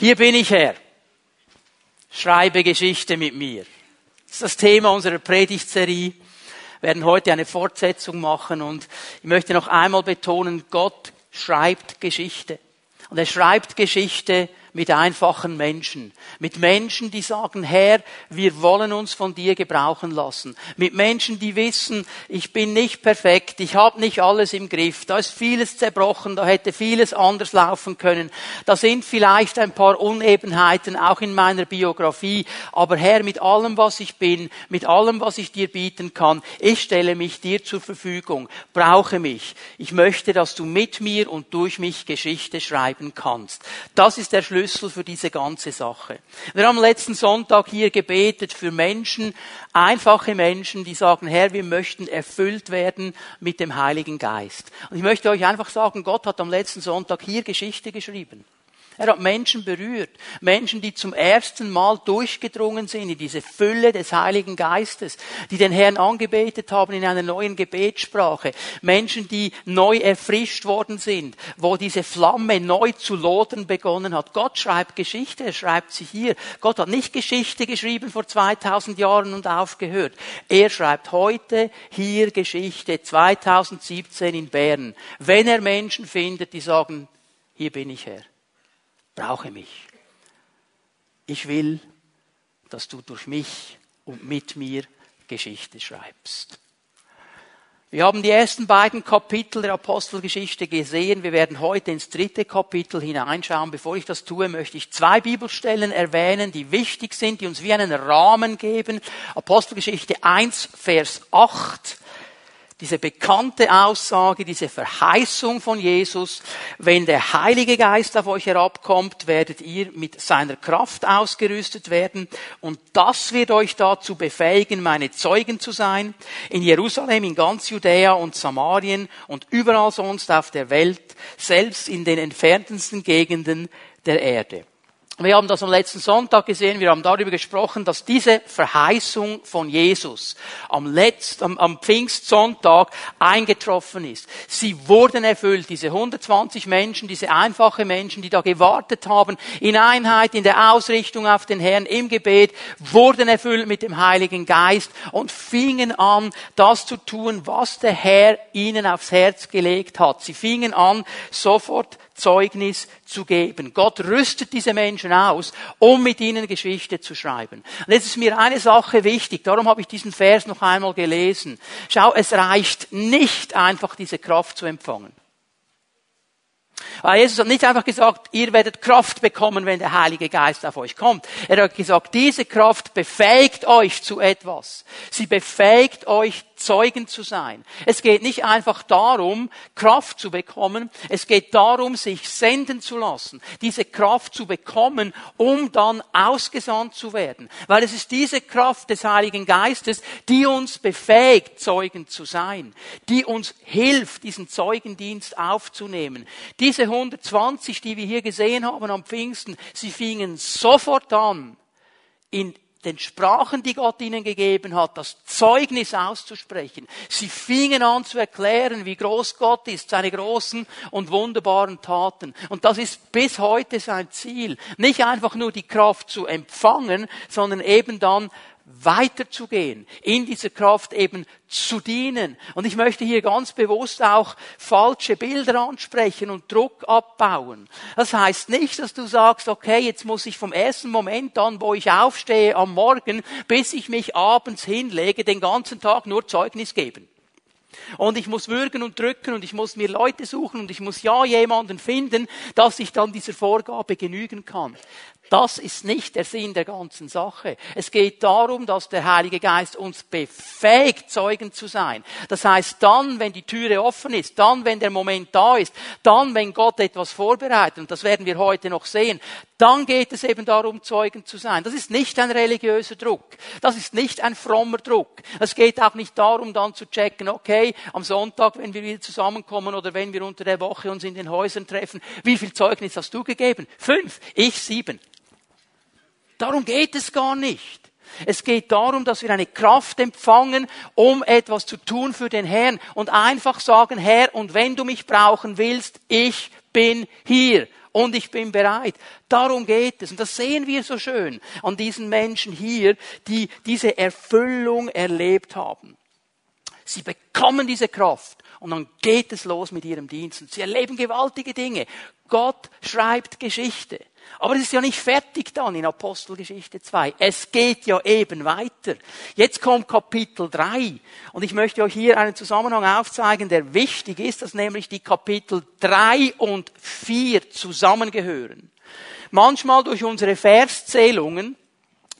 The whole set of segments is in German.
Hier bin ich Herr. Schreibe Geschichte mit mir. Das ist das Thema unserer Predigtserie. Wir werden heute eine Fortsetzung machen und ich möchte noch einmal betonen, Gott schreibt Geschichte. Und er schreibt Geschichte mit einfachen Menschen. Mit Menschen, die sagen, Herr, wir wollen uns von dir gebrauchen lassen. Mit Menschen, die wissen, ich bin nicht perfekt, ich habe nicht alles im Griff, da ist vieles zerbrochen, da hätte vieles anders laufen können. Da sind vielleicht ein paar Unebenheiten auch in meiner Biografie. Aber Herr, mit allem, was ich bin, mit allem, was ich dir bieten kann, ich stelle mich dir zur Verfügung. Brauche mich. Ich möchte, dass du mit mir und durch mich Geschichte schreiben kannst. Das ist der Schlüssel Schlüssel für diese ganze Sache. Wir haben letzten Sonntag hier gebetet für Menschen, einfache Menschen, die sagen, Herr, wir möchten erfüllt werden mit dem Heiligen Geist. Und ich möchte euch einfach sagen, Gott hat am letzten Sonntag hier Geschichte geschrieben. Er hat Menschen berührt. Menschen, die zum ersten Mal durchgedrungen sind in diese Fülle des Heiligen Geistes, die den Herrn angebetet haben in einer neuen Gebetssprache. Menschen, die neu erfrischt worden sind, wo diese Flamme neu zu lodern begonnen hat. Gott schreibt Geschichte, er schreibt sie hier. Gott hat nicht Geschichte geschrieben vor 2000 Jahren und aufgehört. Er schreibt heute hier Geschichte 2017 in Bern. Wenn er Menschen findet, die sagen, hier bin ich Herr brauche mich. Ich will, dass du durch mich und mit mir Geschichte schreibst. Wir haben die ersten beiden Kapitel der Apostelgeschichte gesehen. Wir werden heute ins dritte Kapitel hineinschauen. Bevor ich das tue, möchte ich zwei Bibelstellen erwähnen, die wichtig sind, die uns wie einen Rahmen geben. Apostelgeschichte 1, Vers 8 diese bekannte Aussage, diese Verheißung von Jesus, wenn der Heilige Geist auf euch herabkommt, werdet ihr mit seiner Kraft ausgerüstet werden und das wird euch dazu befähigen, meine Zeugen zu sein, in Jerusalem, in ganz Judäa und Samarien und überall sonst auf der Welt, selbst in den entferntesten Gegenden der Erde. Wir haben das am letzten Sonntag gesehen, wir haben darüber gesprochen, dass diese Verheißung von Jesus am, letzten, am, am Pfingstsonntag eingetroffen ist. Sie wurden erfüllt, diese 120 Menschen, diese einfache Menschen, die da gewartet haben, in Einheit, in der Ausrichtung auf den Herrn, im Gebet, wurden erfüllt mit dem Heiligen Geist und fingen an, das zu tun, was der Herr ihnen aufs Herz gelegt hat. Sie fingen an, sofort Zeugnis zu geben. Gott rüstet diese Menschen aus, um mit ihnen Geschichte zu schreiben. Und jetzt ist mir eine Sache wichtig, darum habe ich diesen Vers noch einmal gelesen. Schau, es reicht nicht einfach diese Kraft zu empfangen. Weil Jesus hat nicht einfach gesagt, ihr werdet Kraft bekommen, wenn der Heilige Geist auf euch kommt. Er hat gesagt, diese Kraft befähigt euch zu etwas. Sie befähigt euch Zeugen zu sein. Es geht nicht einfach darum, Kraft zu bekommen, es geht darum, sich senden zu lassen, diese Kraft zu bekommen, um dann ausgesandt zu werden. Weil es ist diese Kraft des Heiligen Geistes, die uns befähigt, Zeugen zu sein, die uns hilft, diesen Zeugendienst aufzunehmen. Diese 120, die wir hier gesehen haben am Pfingsten, sie fingen sofort an, in den Sprachen, die Gott ihnen gegeben hat, das Zeugnis auszusprechen. Sie fingen an zu erklären, wie groß Gott ist, seine großen und wunderbaren Taten. Und das ist bis heute sein Ziel. Nicht einfach nur die Kraft zu empfangen, sondern eben dann weiterzugehen, in dieser Kraft eben zu dienen. Und ich möchte hier ganz bewusst auch falsche Bilder ansprechen und Druck abbauen. Das heißt nicht, dass du sagst, okay, jetzt muss ich vom ersten Moment an, wo ich aufstehe am Morgen, bis ich mich abends hinlege, den ganzen Tag nur Zeugnis geben. Und ich muss würgen und drücken und ich muss mir Leute suchen und ich muss ja jemanden finden, dass ich dann dieser Vorgabe genügen kann. Das ist nicht der Sinn der ganzen Sache. Es geht darum, dass der Heilige Geist uns befähigt, Zeugen zu sein. Das heißt, dann, wenn die Türe offen ist, dann, wenn der Moment da ist, dann, wenn Gott etwas vorbereitet, und das werden wir heute noch sehen, dann geht es eben darum, Zeugen zu sein. Das ist nicht ein religiöser Druck. Das ist nicht ein frommer Druck. Es geht auch nicht darum, dann zu checken, okay, am Sonntag, wenn wir wieder zusammenkommen oder wenn wir unter der Woche uns in den Häusern treffen, wie viel Zeugnis hast du gegeben? Fünf. Ich sieben. Darum geht es gar nicht. Es geht darum, dass wir eine Kraft empfangen, um etwas zu tun für den Herrn und einfach sagen, Herr, und wenn du mich brauchen willst, ich bin hier und ich bin bereit. Darum geht es. Und das sehen wir so schön an diesen Menschen hier, die diese Erfüllung erlebt haben. Sie bekommen diese Kraft und dann geht es los mit ihrem Dienst. Sie erleben gewaltige Dinge. Gott schreibt Geschichte. Aber es ist ja nicht fertig dann in Apostelgeschichte 2. Es geht ja eben weiter. Jetzt kommt Kapitel 3. Und ich möchte euch hier einen Zusammenhang aufzeigen, der wichtig ist, dass nämlich die Kapitel 3 und 4 zusammengehören. Manchmal durch unsere Verszählungen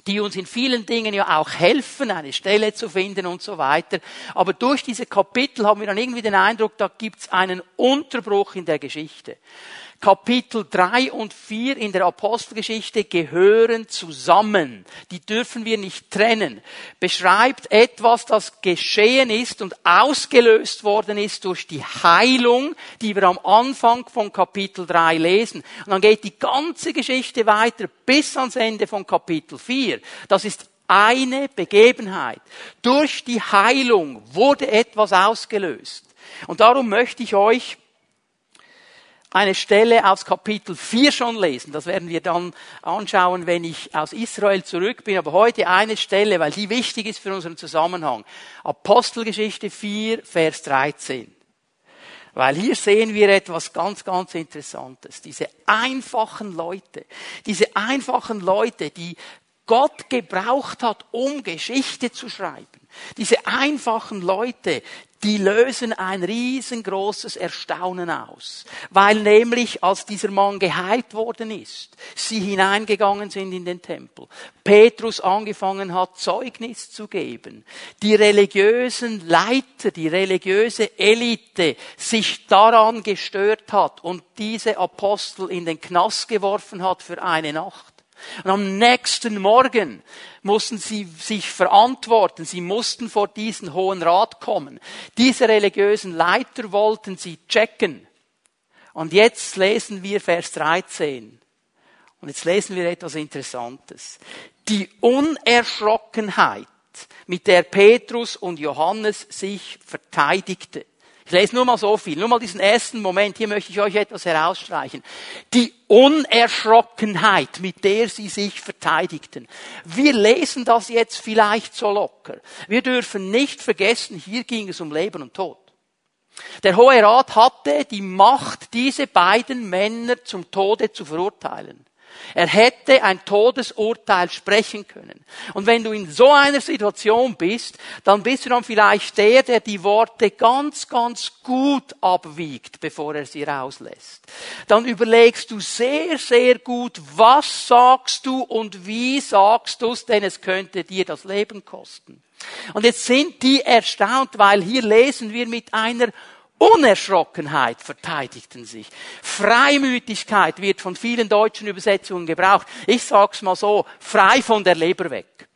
die uns in vielen Dingen ja auch helfen, eine Stelle zu finden und so weiter. Aber durch diese Kapitel haben wir dann irgendwie den Eindruck, da gibt's einen Unterbruch in der Geschichte. Kapitel 3 und 4 in der Apostelgeschichte gehören zusammen. Die dürfen wir nicht trennen. Beschreibt etwas, das geschehen ist und ausgelöst worden ist durch die Heilung, die wir am Anfang von Kapitel 3 lesen. Und dann geht die ganze Geschichte weiter bis ans Ende von Kapitel 4. Das ist eine Begebenheit. Durch die Heilung wurde etwas ausgelöst. Und darum möchte ich euch eine Stelle aus Kapitel 4 schon lesen. Das werden wir dann anschauen, wenn ich aus Israel zurück bin. Aber heute eine Stelle, weil die wichtig ist für unseren Zusammenhang. Apostelgeschichte 4, Vers 13. Weil hier sehen wir etwas ganz, ganz Interessantes. Diese einfachen Leute, diese einfachen Leute, die Gott gebraucht hat, um Geschichte zu schreiben. Diese einfachen Leute, die lösen ein riesengroßes Erstaunen aus, weil nämlich als dieser Mann geheilt worden ist, sie hineingegangen sind in den Tempel, Petrus angefangen hat, Zeugnis zu geben, die religiösen Leiter, die religiöse Elite sich daran gestört hat und diese Apostel in den Knast geworfen hat für eine Nacht. Und am nächsten Morgen mussten sie sich verantworten. Sie mussten vor diesen Hohen Rat kommen. Diese religiösen Leiter wollten sie checken. Und jetzt lesen wir Vers 13. Und jetzt lesen wir etwas Interessantes. Die Unerschrockenheit, mit der Petrus und Johannes sich verteidigte. Ich lese nur mal so viel, nur mal diesen ersten Moment. Hier möchte ich euch etwas herausstreichen. Die Unerschrockenheit, mit der sie sich verteidigten. Wir lesen das jetzt vielleicht so locker. Wir dürfen nicht vergessen, hier ging es um Leben und Tod. Der Hohe Rat hatte die Macht, diese beiden Männer zum Tode zu verurteilen. Er hätte ein Todesurteil sprechen können. Und wenn du in so einer Situation bist, dann bist du dann vielleicht der, der die Worte ganz, ganz gut abwiegt, bevor er sie rauslässt. Dann überlegst du sehr, sehr gut, was sagst du und wie sagst du es, denn es könnte dir das Leben kosten. Und jetzt sind die erstaunt, weil hier lesen wir mit einer Unerschrockenheit verteidigten sich. Freimütigkeit wird von vielen deutschen Übersetzungen gebraucht. Ich sag's mal so, frei von der Leber weg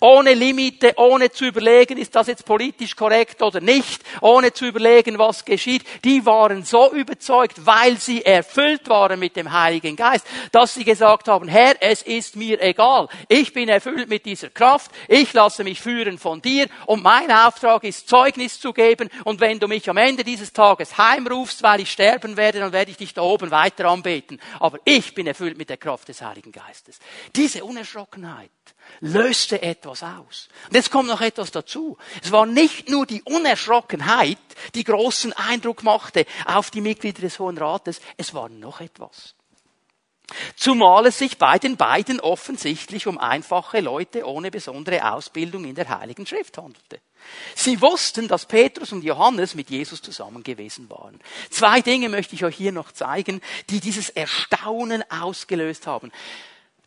ohne Limite, ohne zu überlegen, ist das jetzt politisch korrekt oder nicht, ohne zu überlegen, was geschieht. Die waren so überzeugt, weil sie erfüllt waren mit dem Heiligen Geist, dass sie gesagt haben, Herr, es ist mir egal. Ich bin erfüllt mit dieser Kraft. Ich lasse mich führen von dir und mein Auftrag ist, Zeugnis zu geben. Und wenn du mich am Ende dieses Tages heimrufst, weil ich sterben werde, dann werde ich dich da oben weiter anbeten. Aber ich bin erfüllt mit der Kraft des Heiligen Geistes. Diese Unerschrockenheit löste etwas aus. Und jetzt kommt noch etwas dazu. Es war nicht nur die Unerschrockenheit, die großen Eindruck machte auf die Mitglieder des Hohen Rates, es war noch etwas. Zumal es sich bei den beiden offensichtlich um einfache Leute ohne besondere Ausbildung in der Heiligen Schrift handelte. Sie wussten, dass Petrus und Johannes mit Jesus zusammen gewesen waren. Zwei Dinge möchte ich euch hier noch zeigen, die dieses Erstaunen ausgelöst haben.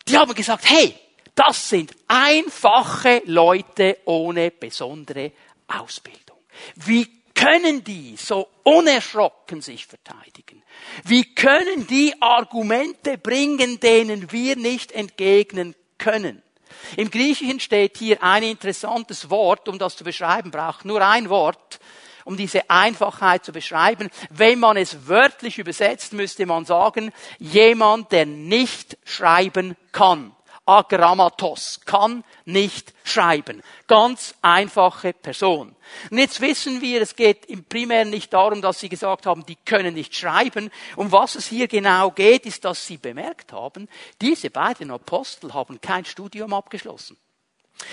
Die haben gesagt, hey, das sind einfache Leute ohne besondere Ausbildung. Wie können die so unerschrocken sich verteidigen? Wie können die Argumente bringen, denen wir nicht entgegnen können? Im Griechischen steht hier ein interessantes Wort, um das zu beschreiben, braucht nur ein Wort, um diese Einfachheit zu beschreiben. Wenn man es wörtlich übersetzt, müsste man sagen, jemand, der nicht schreiben kann agrammatos, kann nicht schreiben. Ganz einfache Person. Und jetzt wissen wir, es geht im Primären nicht darum, dass sie gesagt haben, die können nicht schreiben. Um was es hier genau geht, ist, dass sie bemerkt haben, diese beiden Apostel haben kein Studium abgeschlossen.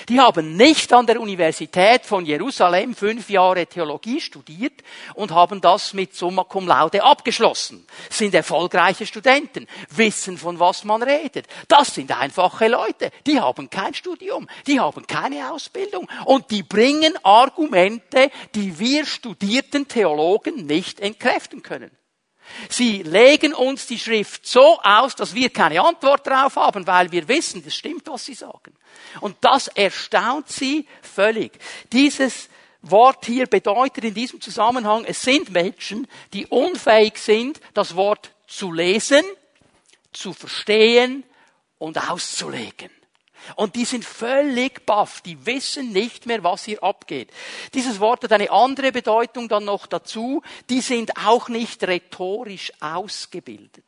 Die haben nicht an der Universität von Jerusalem fünf Jahre Theologie studiert und haben das mit Summa Cum Laude abgeschlossen. Sind erfolgreiche Studenten, wissen von was man redet. Das sind einfache Leute. Die haben kein Studium, die haben keine Ausbildung und die bringen Argumente, die wir studierten Theologen nicht entkräften können. Sie legen uns die Schrift so aus, dass wir keine Antwort darauf haben, weil wir wissen, das stimmt, was sie sagen. Und das erstaunt sie völlig. Dieses Wort hier bedeutet in diesem Zusammenhang, es sind Menschen, die unfähig sind, das Wort zu lesen, zu verstehen und auszulegen. Und die sind völlig baff, die wissen nicht mehr, was hier abgeht. Dieses Wort hat eine andere Bedeutung dann noch dazu, die sind auch nicht rhetorisch ausgebildet.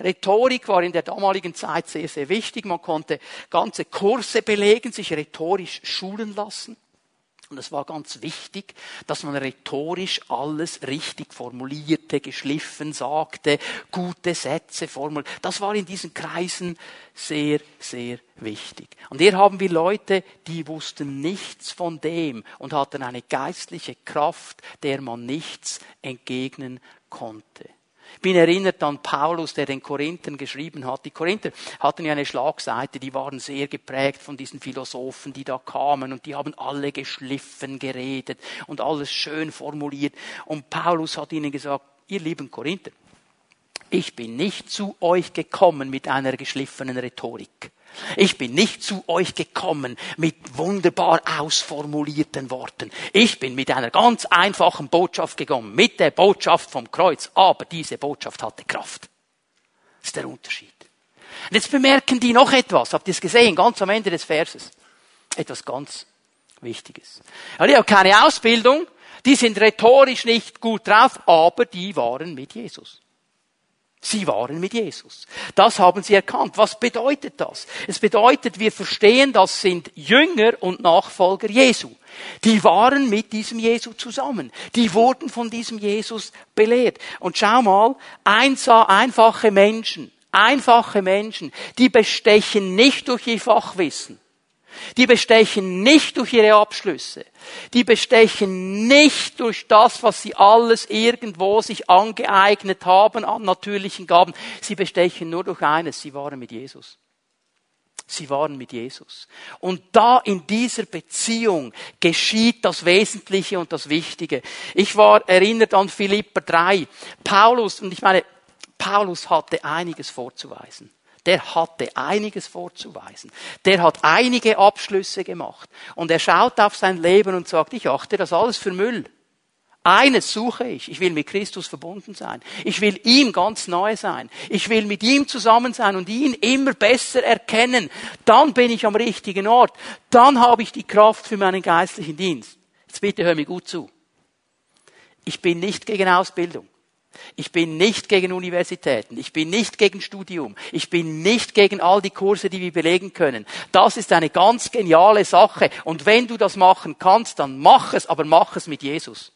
Rhetorik war in der damaligen Zeit sehr, sehr wichtig. Man konnte ganze Kurse belegen, sich rhetorisch schulen lassen. Und es war ganz wichtig, dass man rhetorisch alles richtig formulierte, geschliffen sagte, gute Sätze formulierte. Das war in diesen Kreisen sehr, sehr wichtig. Und hier haben wir Leute, die wussten nichts von dem und hatten eine geistliche Kraft, der man nichts entgegnen konnte. Ich bin erinnert an Paulus, der den Korinthern geschrieben hat. Die Korinther hatten ja eine Schlagseite, die waren sehr geprägt von diesen Philosophen, die da kamen und die haben alle geschliffen geredet und alles schön formuliert. Und Paulus hat ihnen gesagt, ihr lieben Korinther, ich bin nicht zu euch gekommen mit einer geschliffenen Rhetorik. Ich bin nicht zu euch gekommen mit wunderbar ausformulierten Worten. Ich bin mit einer ganz einfachen Botschaft gekommen, mit der Botschaft vom Kreuz. Aber diese Botschaft hatte Kraft. Das ist der Unterschied. Und jetzt bemerken die noch etwas. Habt ihr es gesehen? Ganz am Ende des Verses. Etwas ganz Wichtiges. Ja, die haben keine Ausbildung. Die sind rhetorisch nicht gut drauf, aber die waren mit Jesus. Sie waren mit Jesus. Das haben sie erkannt. Was bedeutet das? Es bedeutet, wir verstehen, das sind Jünger und Nachfolger Jesu. Die waren mit diesem Jesu zusammen. Die wurden von diesem Jesus belehrt. Und schau mal, einfache Menschen, einfache Menschen, die bestechen nicht durch ihr Fachwissen. Die bestechen nicht durch ihre Abschlüsse. Die bestechen nicht durch das, was sie alles irgendwo sich angeeignet haben an natürlichen Gaben. Sie bestechen nur durch eines. Sie waren mit Jesus. Sie waren mit Jesus. Und da in dieser Beziehung geschieht das Wesentliche und das Wichtige. Ich war erinnert an Philipper 3. Paulus, und ich meine, Paulus hatte einiges vorzuweisen der hatte einiges vorzuweisen. Der hat einige Abschlüsse gemacht. Und er schaut auf sein Leben und sagt, ich achte das alles für Müll. Eines suche ich. Ich will mit Christus verbunden sein. Ich will ihm ganz neu sein. Ich will mit ihm zusammen sein und ihn immer besser erkennen. Dann bin ich am richtigen Ort. Dann habe ich die Kraft für meinen geistlichen Dienst. Jetzt bitte hör mir gut zu. Ich bin nicht gegen Ausbildung. Ich bin nicht gegen Universitäten. Ich bin nicht gegen Studium. Ich bin nicht gegen all die Kurse, die wir belegen können. Das ist eine ganz geniale Sache. Und wenn du das machen kannst, dann mach es, aber mach es mit Jesus.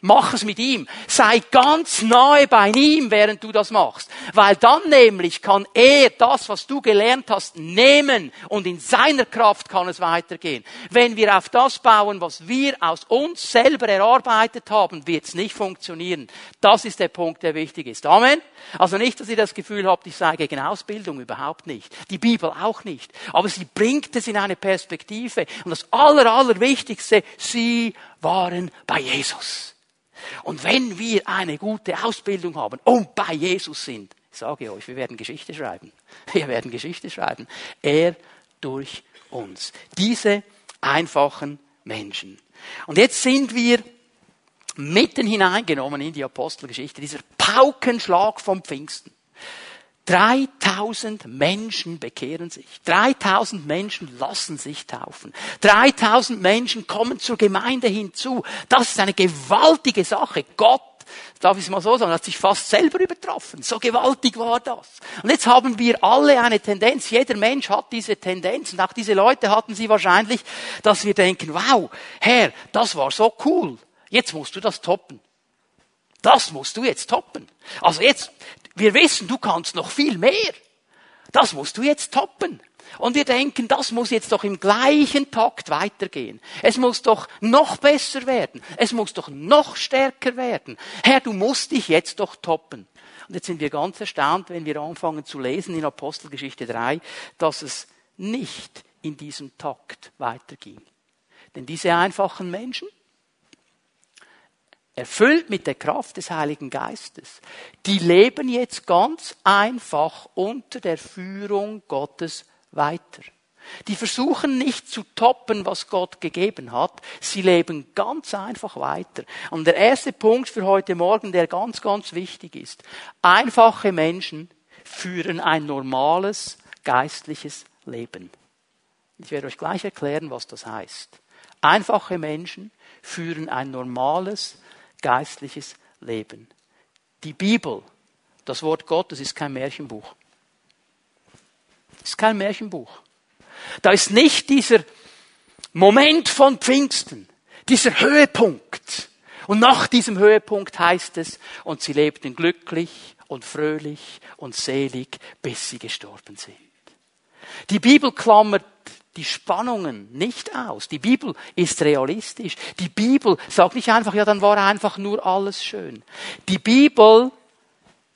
Mach es mit ihm. Sei ganz nahe bei ihm, während du das machst. Weil dann nämlich kann er das, was du gelernt hast, nehmen und in seiner Kraft kann es weitergehen. Wenn wir auf das bauen, was wir aus uns selber erarbeitet haben, wird es nicht funktionieren. Das ist der Punkt, der wichtig ist. Amen. Also nicht, dass ihr das Gefühl habt, ich sei gegen Ausbildung, überhaupt nicht. Die Bibel auch nicht. Aber sie bringt es in eine Perspektive. Und das Aller, Allerwichtigste, sie waren bei Jesus. Und wenn wir eine gute Ausbildung haben und bei Jesus sind, ich sage euch, wir werden Geschichte schreiben. Wir werden Geschichte schreiben. Er durch uns. Diese einfachen Menschen. Und jetzt sind wir mitten hineingenommen in die Apostelgeschichte, dieser Paukenschlag vom Pfingsten. 3000 Menschen bekehren sich. 3000 Menschen lassen sich taufen. 3000 Menschen kommen zur Gemeinde hinzu. Das ist eine gewaltige Sache. Gott darf ich es mal so sagen, hat sich fast selber übertroffen. So gewaltig war das. Und jetzt haben wir alle eine Tendenz, jeder Mensch hat diese Tendenz und auch diese Leute hatten sie wahrscheinlich, dass wir denken, wow, Herr, das war so cool. Jetzt musst du das toppen. Das musst du jetzt toppen. Also jetzt, wir wissen, du kannst noch viel mehr. Das musst du jetzt toppen. Und wir denken, das muss jetzt doch im gleichen Takt weitergehen. Es muss doch noch besser werden. Es muss doch noch stärker werden. Herr, du musst dich jetzt doch toppen. Und jetzt sind wir ganz erstaunt, wenn wir anfangen zu lesen in Apostelgeschichte 3, dass es nicht in diesem Takt weiterging. Denn diese einfachen Menschen, erfüllt mit der Kraft des Heiligen Geistes, die leben jetzt ganz einfach unter der Führung Gottes weiter. Die versuchen nicht zu toppen, was Gott gegeben hat. Sie leben ganz einfach weiter. Und der erste Punkt für heute Morgen, der ganz, ganz wichtig ist. Einfache Menschen führen ein normales geistliches Leben. Ich werde euch gleich erklären, was das heißt. Einfache Menschen führen ein normales geistliches Leben. Die Bibel, das Wort Gottes, ist kein Märchenbuch. Ist kein Märchenbuch. Da ist nicht dieser Moment von Pfingsten, dieser Höhepunkt. Und nach diesem Höhepunkt heißt es, und sie lebten glücklich und fröhlich und selig, bis sie gestorben sind. Die Bibel klammert die Spannungen nicht aus. Die Bibel ist realistisch. Die Bibel sagt nicht einfach, ja, dann war einfach nur alles schön. Die Bibel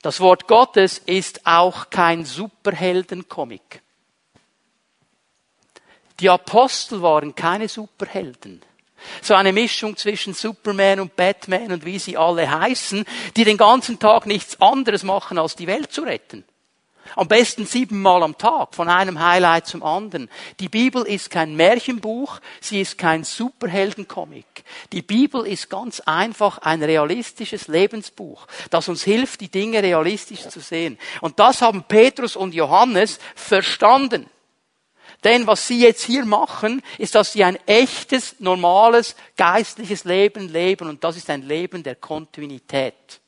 das Wort Gottes ist auch kein Superheldencomic. Die Apostel waren keine Superhelden. So eine Mischung zwischen Superman und Batman und wie sie alle heißen, die den ganzen Tag nichts anderes machen, als die Welt zu retten. Am besten siebenmal am Tag, von einem Highlight zum anderen. Die Bibel ist kein Märchenbuch, sie ist kein Superheldencomic. Die Bibel ist ganz einfach ein realistisches Lebensbuch, das uns hilft, die Dinge realistisch zu sehen. Und das haben Petrus und Johannes verstanden. Denn was sie jetzt hier machen, ist, dass sie ein echtes, normales, geistliches Leben leben. Und das ist ein Leben der Kontinuität.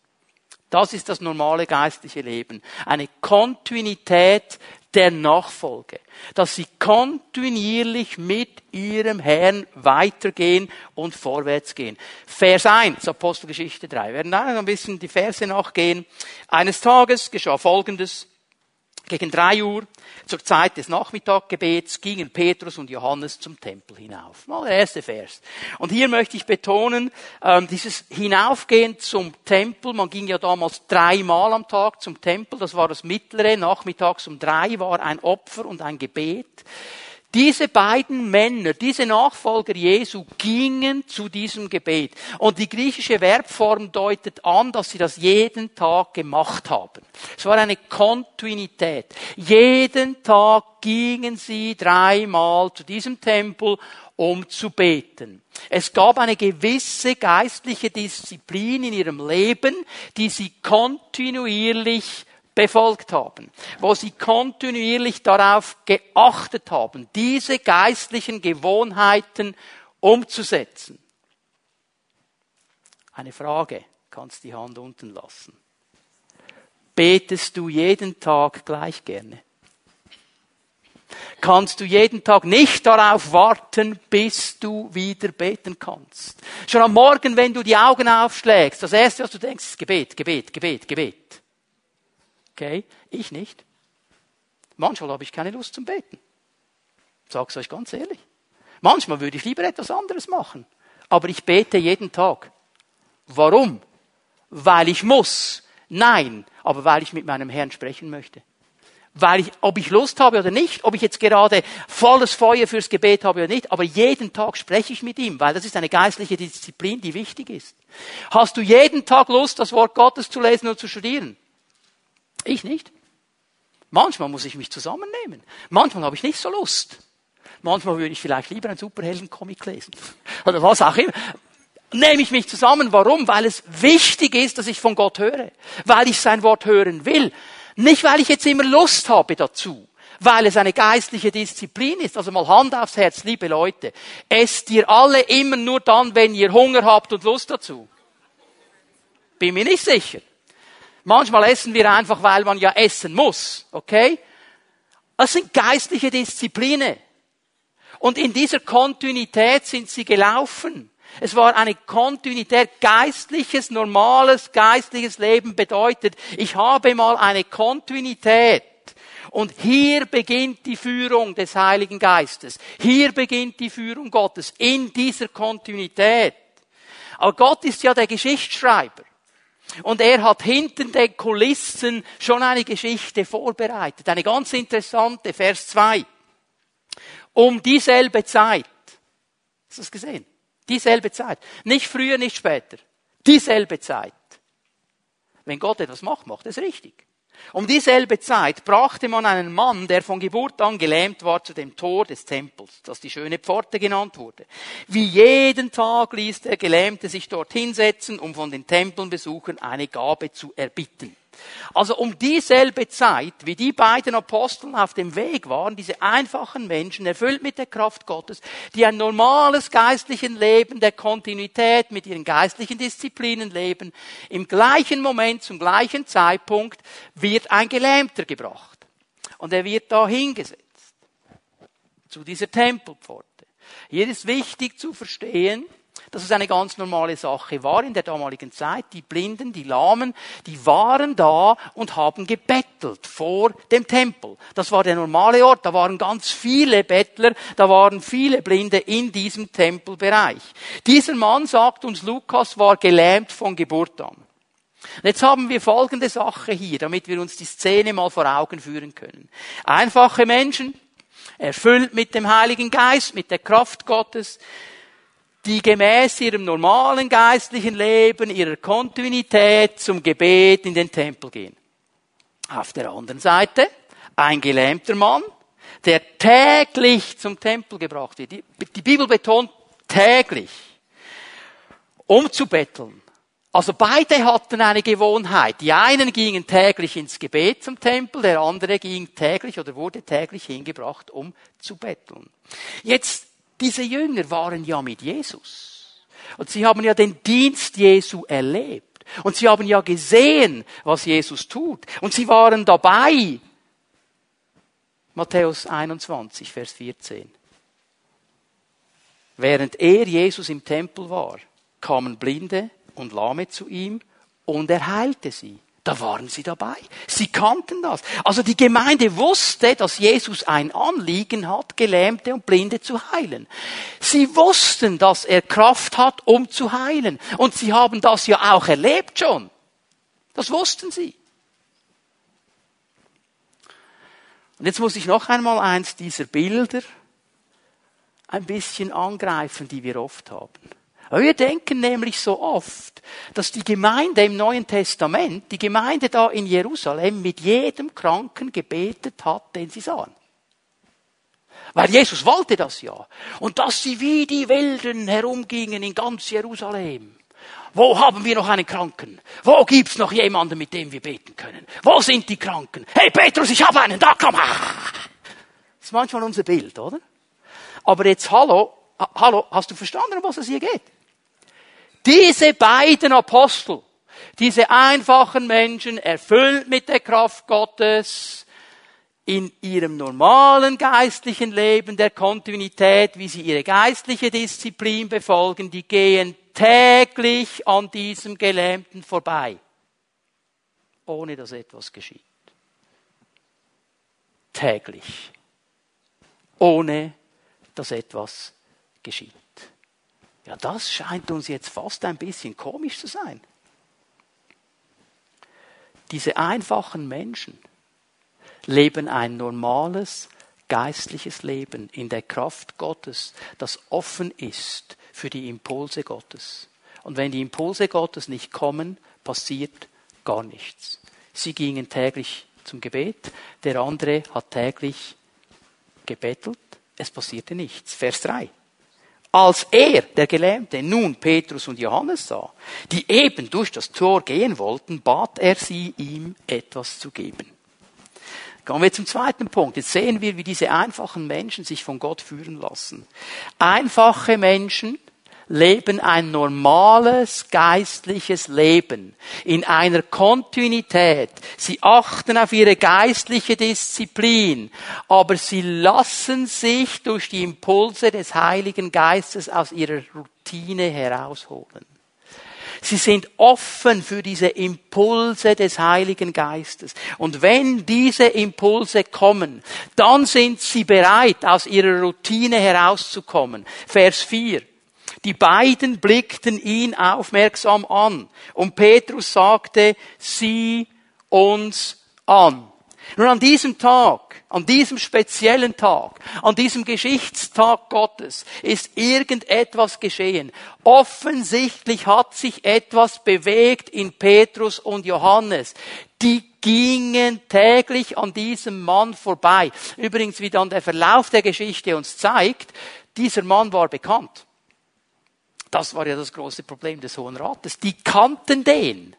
Das ist das normale geistliche Leben. Eine Kontinuität der Nachfolge. Dass sie kontinuierlich mit ihrem Herrn weitergehen und vorwärts gehen. Vers 1, Apostelgeschichte 3. Wir werden da ein bisschen die Verse nachgehen. Eines Tages geschah Folgendes. Gegen drei Uhr, zur Zeit des Nachmittaggebets, gingen Petrus und Johannes zum Tempel hinauf. Mal der erste Vers. Und hier möchte ich betonen, ähm, dieses Hinaufgehen zum Tempel, man ging ja damals dreimal am Tag zum Tempel, das war das mittlere, nachmittags um drei war ein Opfer und ein Gebet. Diese beiden Männer, diese Nachfolger Jesu gingen zu diesem Gebet. Und die griechische Verbform deutet an, dass sie das jeden Tag gemacht haben. Es war eine Kontinuität. Jeden Tag gingen sie dreimal zu diesem Tempel, um zu beten. Es gab eine gewisse geistliche Disziplin in ihrem Leben, die sie kontinuierlich befolgt haben, wo sie kontinuierlich darauf geachtet haben, diese geistlichen Gewohnheiten umzusetzen. Eine Frage, kannst die Hand unten lassen. Betest du jeden Tag gleich gerne? Kannst du jeden Tag nicht darauf warten, bis du wieder beten kannst? Schon am Morgen, wenn du die Augen aufschlägst, das erste, was du denkst, ist Gebet, Gebet, Gebet, Gebet. Okay? Ich nicht. Manchmal habe ich keine Lust zum Beten. Sag's euch ganz ehrlich. Manchmal würde ich lieber etwas anderes machen. Aber ich bete jeden Tag. Warum? Weil ich muss. Nein, aber weil ich mit meinem Herrn sprechen möchte. Weil ich, ob ich Lust habe oder nicht, ob ich jetzt gerade volles Feuer fürs Gebet habe oder nicht, aber jeden Tag spreche ich mit ihm, weil das ist eine geistliche Disziplin, die wichtig ist. Hast du jeden Tag Lust, das Wort Gottes zu lesen und zu studieren? Ich nicht. Manchmal muss ich mich zusammennehmen. Manchmal habe ich nicht so Lust. Manchmal würde ich vielleicht lieber einen Superhelden-Comic lesen. Oder was auch immer. Nehme ich mich zusammen. Warum? Weil es wichtig ist, dass ich von Gott höre. Weil ich sein Wort hören will. Nicht, weil ich jetzt immer Lust habe dazu. Weil es eine geistliche Disziplin ist. Also mal Hand aufs Herz, liebe Leute. Esst ihr alle immer nur dann, wenn ihr Hunger habt und Lust dazu? Bin mir nicht sicher. Manchmal essen wir einfach, weil man ja essen muss, okay? Das sind geistliche Disziplinen. Und in dieser Kontinuität sind sie gelaufen. Es war eine Kontinuität, geistliches, normales, geistliches Leben bedeutet, ich habe mal eine Kontinuität. Und hier beginnt die Führung des Heiligen Geistes. Hier beginnt die Führung Gottes in dieser Kontinuität. Aber Gott ist ja der Geschichtsschreiber. Und er hat hinter den Kulissen schon eine Geschichte vorbereitet. Eine ganz interessante, Vers 2. Um dieselbe Zeit. Hast du das gesehen? Dieselbe Zeit. Nicht früher, nicht später. Dieselbe Zeit. Wenn Gott etwas macht, macht es richtig. Um dieselbe Zeit brachte man einen Mann, der von Geburt an gelähmt war, zu dem Tor des Tempels, das die schöne Pforte genannt wurde. Wie jeden Tag ließ der Gelähmte sich dort hinsetzen, um von den Tempelbesuchern eine Gabe zu erbitten. Also um dieselbe Zeit, wie die beiden Aposteln auf dem Weg waren, diese einfachen Menschen, erfüllt mit der Kraft Gottes, die ein normales geistliches Leben der Kontinuität mit ihren geistlichen Disziplinen leben, im gleichen Moment, zum gleichen Zeitpunkt wird ein Gelähmter gebracht. Und er wird da hingesetzt. Zu dieser Tempelpforte. Hier ist wichtig zu verstehen, dass es eine ganz normale Sache war in der damaligen Zeit. Die Blinden, die Lahmen, die waren da und haben gebettelt vor dem Tempel. Das war der normale Ort. Da waren ganz viele Bettler, da waren viele Blinde in diesem Tempelbereich. Dieser Mann, sagt uns Lukas, war gelähmt von Geburt an. Jetzt haben wir folgende Sache hier, damit wir uns die Szene mal vor Augen führen können. Einfache Menschen, erfüllt mit dem Heiligen Geist, mit der Kraft Gottes, die gemäß ihrem normalen geistlichen Leben, ihrer Kontinuität zum Gebet in den Tempel gehen. Auf der anderen Seite ein gelähmter Mann, der täglich zum Tempel gebracht wird. Die Bibel betont täglich, um zu betteln. Also beide hatten eine Gewohnheit. Die einen gingen täglich ins Gebet zum Tempel, der andere ging täglich oder wurde täglich hingebracht, um zu betteln. Jetzt diese Jünger waren ja mit Jesus. Und sie haben ja den Dienst Jesu erlebt. Und sie haben ja gesehen, was Jesus tut. Und sie waren dabei. Matthäus 21, Vers 14. Während er, Jesus, im Tempel war, kamen Blinde und Lahme zu ihm und er heilte sie. Da waren sie dabei. Sie kannten das. Also die Gemeinde wusste, dass Jesus ein Anliegen hat, Gelähmte und Blinde zu heilen. Sie wussten, dass er Kraft hat, um zu heilen. Und sie haben das ja auch erlebt schon. Das wussten sie. Und jetzt muss ich noch einmal eins dieser Bilder ein bisschen angreifen, die wir oft haben. Wir denken nämlich so oft, dass die Gemeinde im Neuen Testament, die Gemeinde da in Jerusalem mit jedem Kranken gebetet hat, den sie sahen. Weil Jesus wollte das ja. Und dass sie wie die Wilden herumgingen in ganz Jerusalem. Wo haben wir noch einen Kranken? Wo gibt's noch jemanden, mit dem wir beten können? Wo sind die Kranken? Hey Petrus, ich habe einen, da komm! Das ist manchmal unser Bild, oder? Aber jetzt, hallo, hallo, hast du verstanden, um was es hier geht? Diese beiden Apostel, diese einfachen Menschen, erfüllt mit der Kraft Gottes, in ihrem normalen geistlichen Leben der Kontinuität, wie sie ihre geistliche Disziplin befolgen, die gehen täglich an diesem Gelähmten vorbei, ohne dass etwas geschieht. Täglich. Ohne dass etwas geschieht. Ja, das scheint uns jetzt fast ein bisschen komisch zu sein. Diese einfachen Menschen leben ein normales geistliches Leben in der Kraft Gottes, das offen ist für die Impulse Gottes. Und wenn die Impulse Gottes nicht kommen, passiert gar nichts. Sie gingen täglich zum Gebet, der andere hat täglich gebettelt, es passierte nichts. Vers 3. Als er, der Gelähmte, nun Petrus und Johannes sah, die eben durch das Tor gehen wollten, bat er sie, ihm etwas zu geben. Kommen wir zum zweiten Punkt. Jetzt sehen wir, wie diese einfachen Menschen sich von Gott führen lassen. Einfache Menschen leben ein normales geistliches Leben in einer Kontinuität. Sie achten auf ihre geistliche Disziplin, aber sie lassen sich durch die Impulse des Heiligen Geistes aus ihrer Routine herausholen. Sie sind offen für diese Impulse des Heiligen Geistes. Und wenn diese Impulse kommen, dann sind sie bereit, aus ihrer Routine herauszukommen. Vers 4. Die beiden blickten ihn aufmerksam an. Und Petrus sagte, sieh uns an. Nun an diesem Tag, an diesem speziellen Tag, an diesem Geschichtstag Gottes ist irgendetwas geschehen. Offensichtlich hat sich etwas bewegt in Petrus und Johannes. Die gingen täglich an diesem Mann vorbei. Übrigens, wie dann der Verlauf der Geschichte uns zeigt, dieser Mann war bekannt. Das war ja das große Problem des Hohen Rates. Die kannten den.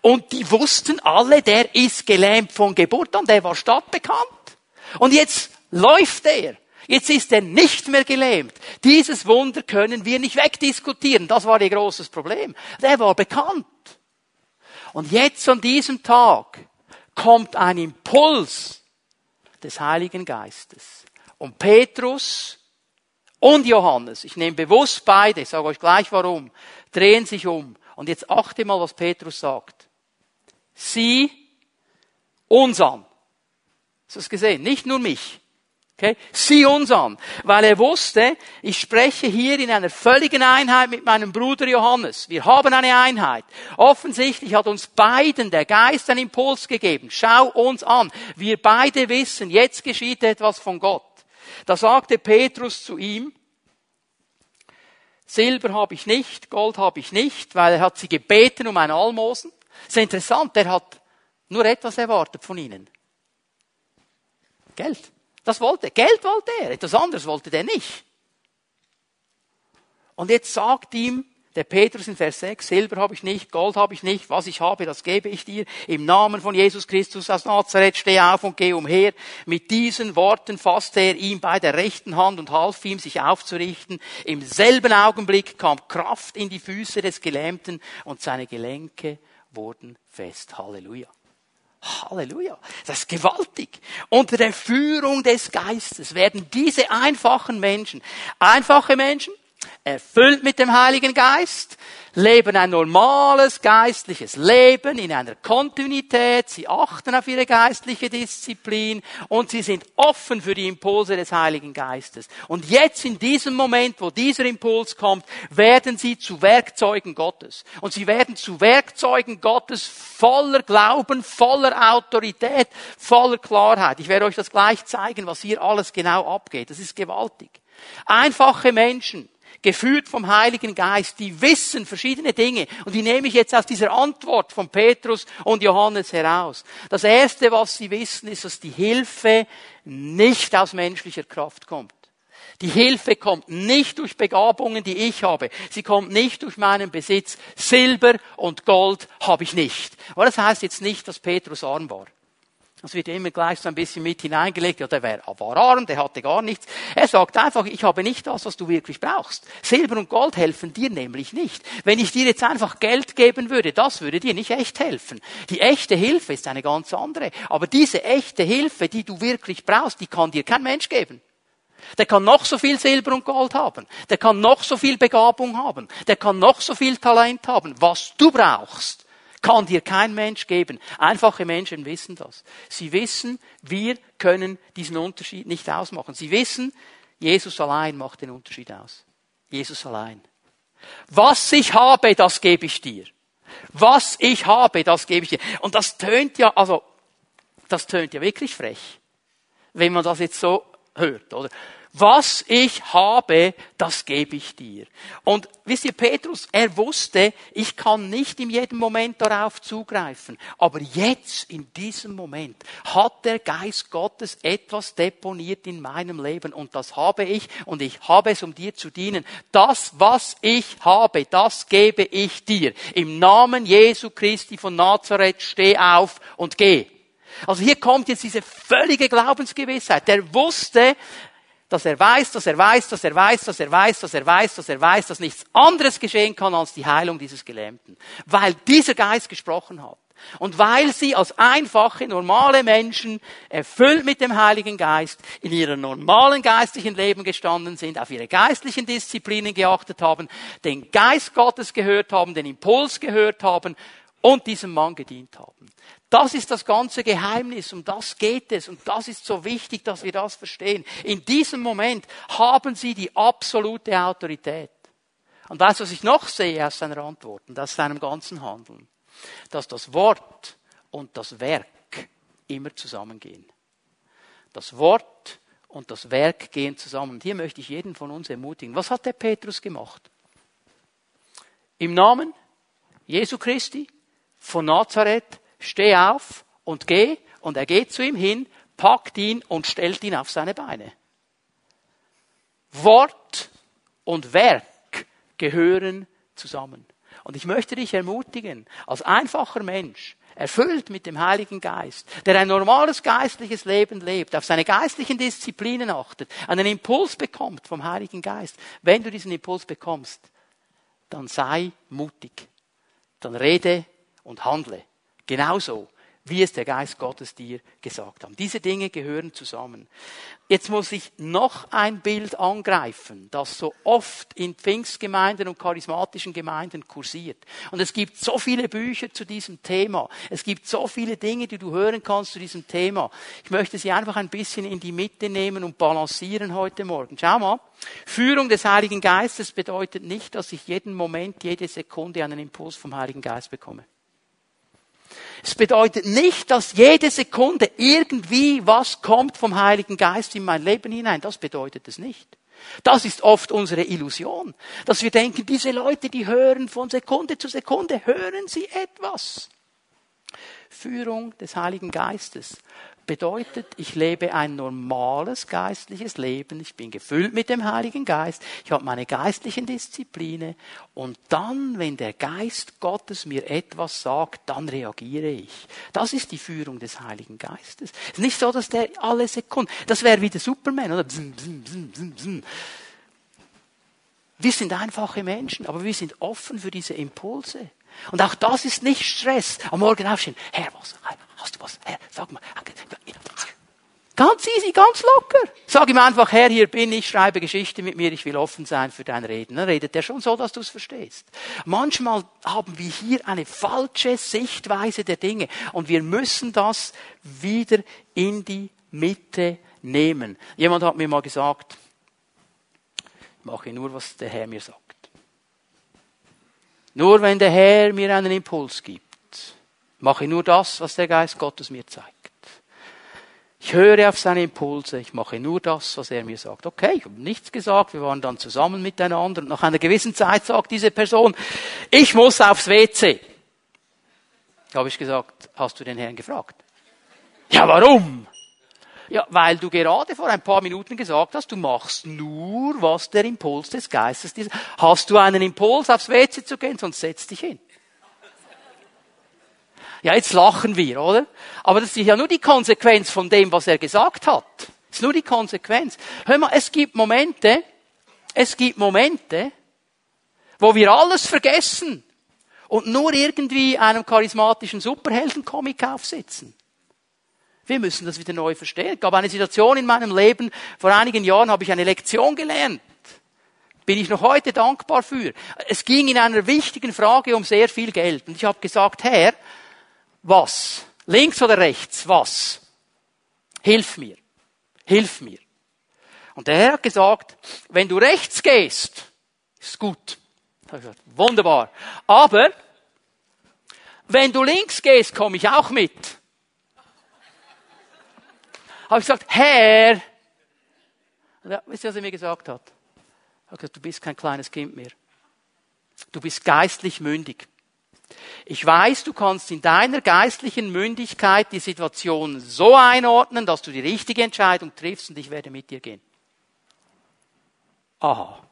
Und die wussten alle, der ist gelähmt von Geburt an, der war stadtbekannt. Und jetzt läuft er. Jetzt ist er nicht mehr gelähmt. Dieses Wunder können wir nicht wegdiskutieren. Das war ihr großes Problem. Der war bekannt. Und jetzt an diesem Tag kommt ein Impuls des Heiligen Geistes. Und Petrus und Johannes, ich nehme bewusst beide, ich sage euch gleich warum, drehen sich um und jetzt achte mal, was Petrus sagt. Sieh uns an. Hast du es gesehen? Nicht nur mich. Okay? Sieh uns an. Weil er wusste, ich spreche hier in einer völligen Einheit mit meinem Bruder Johannes. Wir haben eine Einheit. Offensichtlich hat uns beiden der Geist einen Impuls gegeben. Schau uns an. Wir beide wissen, jetzt geschieht etwas von Gott. Da sagte Petrus zu ihm, Silber habe ich nicht, Gold habe ich nicht, weil er hat sie gebeten um ein Almosen. Sehr interessant, er hat nur etwas erwartet von ihnen. Geld. Das wollte er. Geld wollte er. Etwas anderes wollte er nicht. Und jetzt sagt ihm der Petrus in Vers 6, Silber habe ich nicht, Gold habe ich nicht, was ich habe, das gebe ich dir. Im Namen von Jesus Christus aus Nazareth steh auf und geh umher. Mit diesen Worten fasste er ihm bei der rechten Hand und half ihm, sich aufzurichten. Im selben Augenblick kam Kraft in die Füße des Gelähmten und seine Gelenke wurden fest. Halleluja. Halleluja. Das ist gewaltig. Unter der Führung des Geistes werden diese einfachen Menschen, einfache Menschen, erfüllt mit dem Heiligen Geist, leben ein normales geistliches Leben in einer Kontinuität, sie achten auf ihre geistliche Disziplin und sie sind offen für die Impulse des Heiligen Geistes. Und jetzt in diesem Moment, wo dieser Impuls kommt, werden sie zu Werkzeugen Gottes. Und sie werden zu Werkzeugen Gottes voller Glauben, voller Autorität, voller Klarheit. Ich werde euch das gleich zeigen, was hier alles genau abgeht. Das ist gewaltig. Einfache Menschen, geführt vom Heiligen Geist, die wissen verschiedene Dinge. Und die nehme ich jetzt aus dieser Antwort von Petrus und Johannes heraus. Das Erste, was sie wissen, ist, dass die Hilfe nicht aus menschlicher Kraft kommt. Die Hilfe kommt nicht durch Begabungen, die ich habe. Sie kommt nicht durch meinen Besitz. Silber und Gold habe ich nicht. Aber das heißt jetzt nicht, dass Petrus arm war. Das wird immer gleich so ein bisschen mit hineingelegt. Ja, der war arm, der hatte gar nichts. Er sagt einfach, ich habe nicht das, was du wirklich brauchst. Silber und Gold helfen dir nämlich nicht. Wenn ich dir jetzt einfach Geld geben würde, das würde dir nicht echt helfen. Die echte Hilfe ist eine ganz andere. Aber diese echte Hilfe, die du wirklich brauchst, die kann dir kein Mensch geben. Der kann noch so viel Silber und Gold haben. Der kann noch so viel Begabung haben. Der kann noch so viel Talent haben. Was du brauchst, kann dir kein Mensch geben. Einfache Menschen wissen das. Sie wissen, wir können diesen Unterschied nicht ausmachen. Sie wissen, Jesus allein macht den Unterschied aus. Jesus allein. Was ich habe, das gebe ich dir. Was ich habe, das gebe ich dir. Und das tönt ja, also, das tönt ja wirklich frech. Wenn man das jetzt so hört, oder? Was ich habe, das gebe ich dir. Und wisst ihr, Petrus, er wusste, ich kann nicht in jedem Moment darauf zugreifen. Aber jetzt, in diesem Moment, hat der Geist Gottes etwas deponiert in meinem Leben. Und das habe ich. Und ich habe es, um dir zu dienen. Das, was ich habe, das gebe ich dir. Im Namen Jesu Christi von Nazareth, steh auf und geh. Also hier kommt jetzt diese völlige Glaubensgewissheit. Der wusste, dass er weiß, dass er weiß, dass er weiß, dass er weiß, dass er weiß, dass er weiß, dass nichts anderes geschehen kann als die Heilung dieses Gelähmten. Weil dieser Geist gesprochen hat. Und weil sie als einfache, normale Menschen, erfüllt mit dem Heiligen Geist, in ihrem normalen geistlichen Leben gestanden sind, auf ihre geistlichen Disziplinen geachtet haben, den Geist Gottes gehört haben, den Impuls gehört haben und diesem Mann gedient haben. Das ist das ganze Geheimnis, um das geht es und das ist so wichtig, dass wir das verstehen. In diesem Moment haben sie die absolute Autorität. Und weißt du, was ich noch sehe aus seiner Antwort und aus seinem ganzen Handeln? Dass das Wort und das Werk immer zusammengehen. Das Wort und das Werk gehen zusammen. Und hier möchte ich jeden von uns ermutigen. Was hat der Petrus gemacht? Im Namen Jesu Christi von Nazareth steh auf und geh. Und er geht zu ihm hin, packt ihn und stellt ihn auf seine Beine. Wort und Werk gehören zusammen. Und ich möchte dich ermutigen, als einfacher Mensch, erfüllt mit dem Heiligen Geist, der ein normales geistliches Leben lebt, auf seine geistlichen Disziplinen achtet, einen Impuls bekommt vom Heiligen Geist. Wenn du diesen Impuls bekommst, dann sei mutig. Dann rede und handle. Genauso, wie es der Geist Gottes dir gesagt hat. Diese Dinge gehören zusammen. Jetzt muss ich noch ein Bild angreifen, das so oft in Pfingstgemeinden und charismatischen Gemeinden kursiert. Und es gibt so viele Bücher zu diesem Thema. Es gibt so viele Dinge, die du hören kannst zu diesem Thema. Ich möchte sie einfach ein bisschen in die Mitte nehmen und balancieren heute Morgen. Schau mal. Führung des Heiligen Geistes bedeutet nicht, dass ich jeden Moment, jede Sekunde einen Impuls vom Heiligen Geist bekomme. Es bedeutet nicht, dass jede Sekunde irgendwie was kommt vom Heiligen Geist in mein Leben hinein. Das bedeutet es nicht. Das ist oft unsere Illusion, dass wir denken, diese Leute, die hören von Sekunde zu Sekunde, hören sie etwas. Führung des Heiligen Geistes bedeutet, ich lebe ein normales geistliches Leben, ich bin gefüllt mit dem Heiligen Geist, ich habe meine geistlichen Disziplinen und dann, wenn der Geist Gottes mir etwas sagt, dann reagiere ich. Das ist die Führung des Heiligen Geistes. Es ist nicht so, dass der alle Sekunden, das wäre wie der Superman, oder? Wir sind einfache Menschen, aber wir sind offen für diese Impulse. Und auch das ist nicht Stress. Am Morgen aufstehen. Herr, was? Hast du was? Herr, sag mal. Ganz easy, ganz locker. Sag ihm einfach, Herr, hier bin ich, schreibe Geschichte mit mir, ich will offen sein für dein Reden. Dann redet er schon so, dass du es verstehst. Manchmal haben wir hier eine falsche Sichtweise der Dinge und wir müssen das wieder in die Mitte nehmen. Jemand hat mir mal gesagt, ich mache nur, was der Herr mir sagt. Nur wenn der Herr mir einen Impuls gibt, mache ich nur das, was der Geist Gottes mir zeigt. Ich höre auf seine Impulse, ich mache nur das, was er mir sagt. Okay, ich habe nichts gesagt, wir waren dann zusammen miteinander und nach einer gewissen Zeit sagt diese Person, ich muss aufs WC. Da habe ich gesagt, hast du den Herrn gefragt? Ja, warum? Ja, weil du gerade vor ein paar Minuten gesagt hast, du machst nur, was der Impuls des Geistes ist. Hast du einen Impuls, aufs WC zu gehen, sonst setz dich hin. Ja, jetzt lachen wir, oder? Aber das ist ja nur die Konsequenz von dem, was er gesagt hat. Das ist nur die Konsequenz. Hör mal, es gibt Momente, es gibt Momente, wo wir alles vergessen und nur irgendwie einem charismatischen Superheldencomic aufsitzen. Wir müssen das wieder neu verstehen. Es gab eine Situation in meinem Leben, vor einigen Jahren habe ich eine Lektion gelernt. Bin ich noch heute dankbar für. Es ging in einer wichtigen Frage um sehr viel Geld. Und ich habe gesagt, Herr, was? Links oder rechts? Was? Hilf mir. Hilf mir. Und der Herr hat gesagt, wenn du rechts gehst, ist gut. Gesagt, wunderbar. Aber wenn du links gehst, komme ich auch mit habe ich gesagt, Herr, wisst ihr, was er mir gesagt hat? Er hat gesagt, du bist kein kleines Kind mehr. Du bist geistlich mündig. Ich weiß, du kannst in deiner geistlichen Mündigkeit die Situation so einordnen, dass du die richtige Entscheidung triffst und ich werde mit dir gehen. Aha.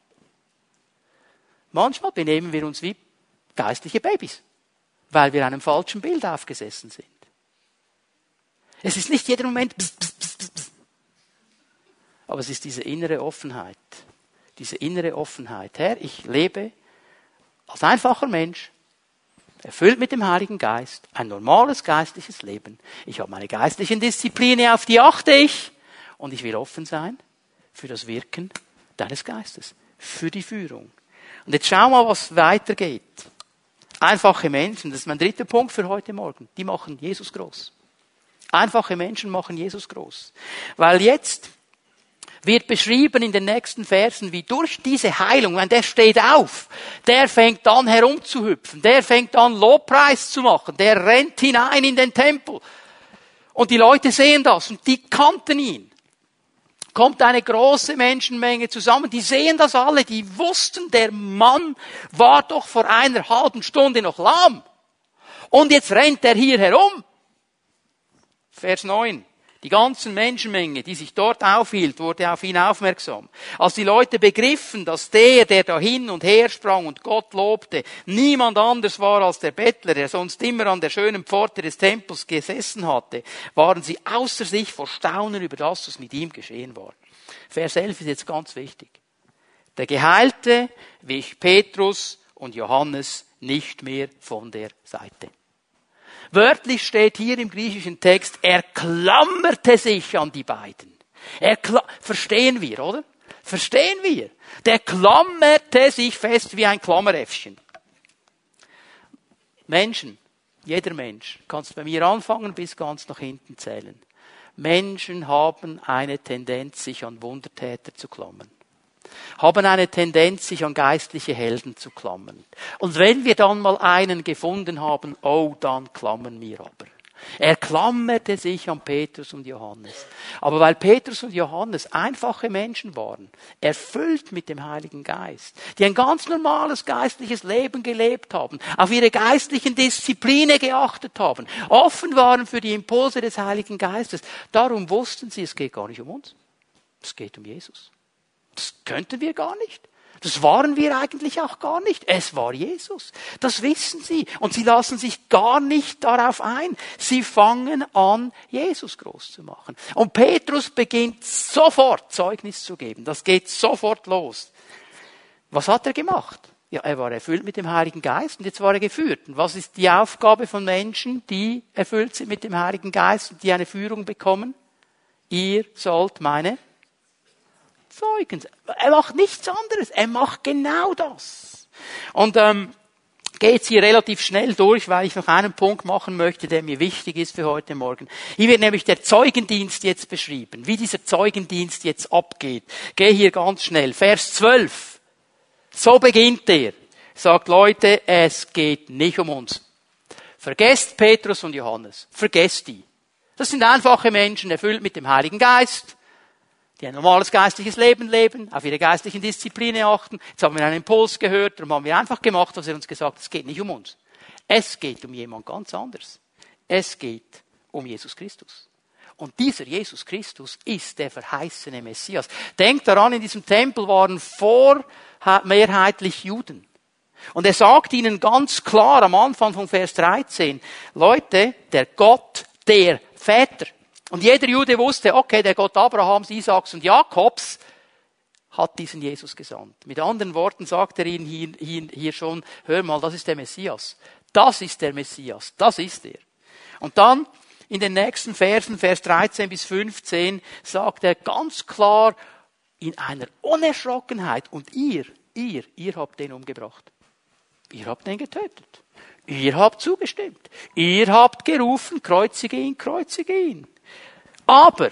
Manchmal benehmen wir uns wie geistliche Babys, weil wir einem falschen Bild aufgesessen sind. Es ist nicht jeder Moment, pss, pss, pss. aber Aber es ist diese innere Offenheit. Diese innere Offenheit. Herr, ich lebe als einfacher Mensch, erfüllt mit dem Heiligen Geist, ein normales geistliches Leben. Ich habe meine geistlichen Disziplinen, auf die achte ich. Und ich will offen sein für das Wirken deines Geistes, für die Führung. Und jetzt schau mal, was weitergeht. Einfache Menschen, das ist mein dritter Punkt für heute Morgen, die machen Jesus groß. Einfache Menschen machen Jesus groß. Weil jetzt wird beschrieben in den nächsten Versen, wie durch diese Heilung, wenn der steht auf, der fängt an herumzuhüpfen, der fängt an Lobpreis zu machen, der rennt hinein in den Tempel. Und die Leute sehen das und die kannten ihn kommt eine große Menschenmenge zusammen, die sehen das alle, die wussten, der Mann war doch vor einer halben Stunde noch lahm. Und jetzt rennt er hier herum. Vers 9. Die ganzen Menschenmenge, die sich dort aufhielt, wurde auf ihn aufmerksam. Als die Leute begriffen, dass der, der da hin und her sprang und Gott lobte, niemand anders war als der Bettler, der sonst immer an der schönen Pforte des Tempels gesessen hatte, waren sie außer sich vor Staunen über das, was mit ihm geschehen war. Vers 11 ist jetzt ganz wichtig. Der Geheilte wich Petrus und Johannes nicht mehr von der Seite. Wörtlich steht hier im griechischen Text, er klammerte sich an die beiden. Er verstehen wir, oder? Verstehen wir? Der klammerte sich fest wie ein Klammeräffchen. Menschen, jeder Mensch, kannst bei mir anfangen bis ganz nach hinten zählen. Menschen haben eine Tendenz, sich an Wundertäter zu klammern haben eine Tendenz, sich an geistliche Helden zu klammern. Und wenn wir dann mal einen gefunden haben, oh, dann klammern wir aber. Er klammerte sich an Petrus und Johannes. Aber weil Petrus und Johannes einfache Menschen waren, erfüllt mit dem Heiligen Geist, die ein ganz normales geistliches Leben gelebt haben, auf ihre geistlichen Disziplinen geachtet haben, offen waren für die Impulse des Heiligen Geistes, darum wussten sie, es geht gar nicht um uns. Es geht um Jesus. Das könnten wir gar nicht. Das waren wir eigentlich auch gar nicht. Es war Jesus. Das wissen sie. Und sie lassen sich gar nicht darauf ein. Sie fangen an, Jesus groß zu machen. Und Petrus beginnt sofort Zeugnis zu geben. Das geht sofort los. Was hat er gemacht? Ja, er war erfüllt mit dem Heiligen Geist und jetzt war er geführt. Und was ist die Aufgabe von Menschen, die erfüllt sind mit dem Heiligen Geist und die eine Führung bekommen? Ihr sollt meine Zeugen. Er macht nichts anderes. Er macht genau das. Und ähm, geht hier relativ schnell durch, weil ich noch einen Punkt machen möchte, der mir wichtig ist für heute Morgen. Hier wird nämlich der Zeugendienst jetzt beschrieben, wie dieser Zeugendienst jetzt abgeht. Gehe hier ganz schnell. Vers 12. So beginnt er. Sagt Leute, es geht nicht um uns. Vergesst Petrus und Johannes. Vergesst die. Das sind einfache Menschen, erfüllt mit dem Heiligen Geist die ein normales geistliches Leben leben, auf ihre geistlichen Disziplinen achten. Jetzt haben wir einen Impuls gehört, darum haben wir einfach gemacht, was er uns gesagt hat. Es geht nicht um uns. Es geht um jemand ganz anderes. Es geht um Jesus Christus. Und dieser Jesus Christus ist der verheißene Messias. Denkt daran, in diesem Tempel waren vormehrheitlich Juden. Und er sagt ihnen ganz klar am Anfang von Vers 13, Leute, der Gott der Väter, und jeder Jude wusste, okay, der Gott Abrahams, Isaaks und Jakobs hat diesen Jesus gesandt. Mit anderen Worten sagt er ihnen hier, hier, hier schon, hör mal, das ist der Messias. Das ist der Messias. Das ist er. Und dann in den nächsten Versen, Vers 13 bis 15, sagt er ganz klar in einer Unerschrockenheit, und ihr, ihr, ihr habt den umgebracht. Ihr habt den getötet. Ihr habt zugestimmt. Ihr habt gerufen, kreuzige ihn, kreuzige ihn. Aber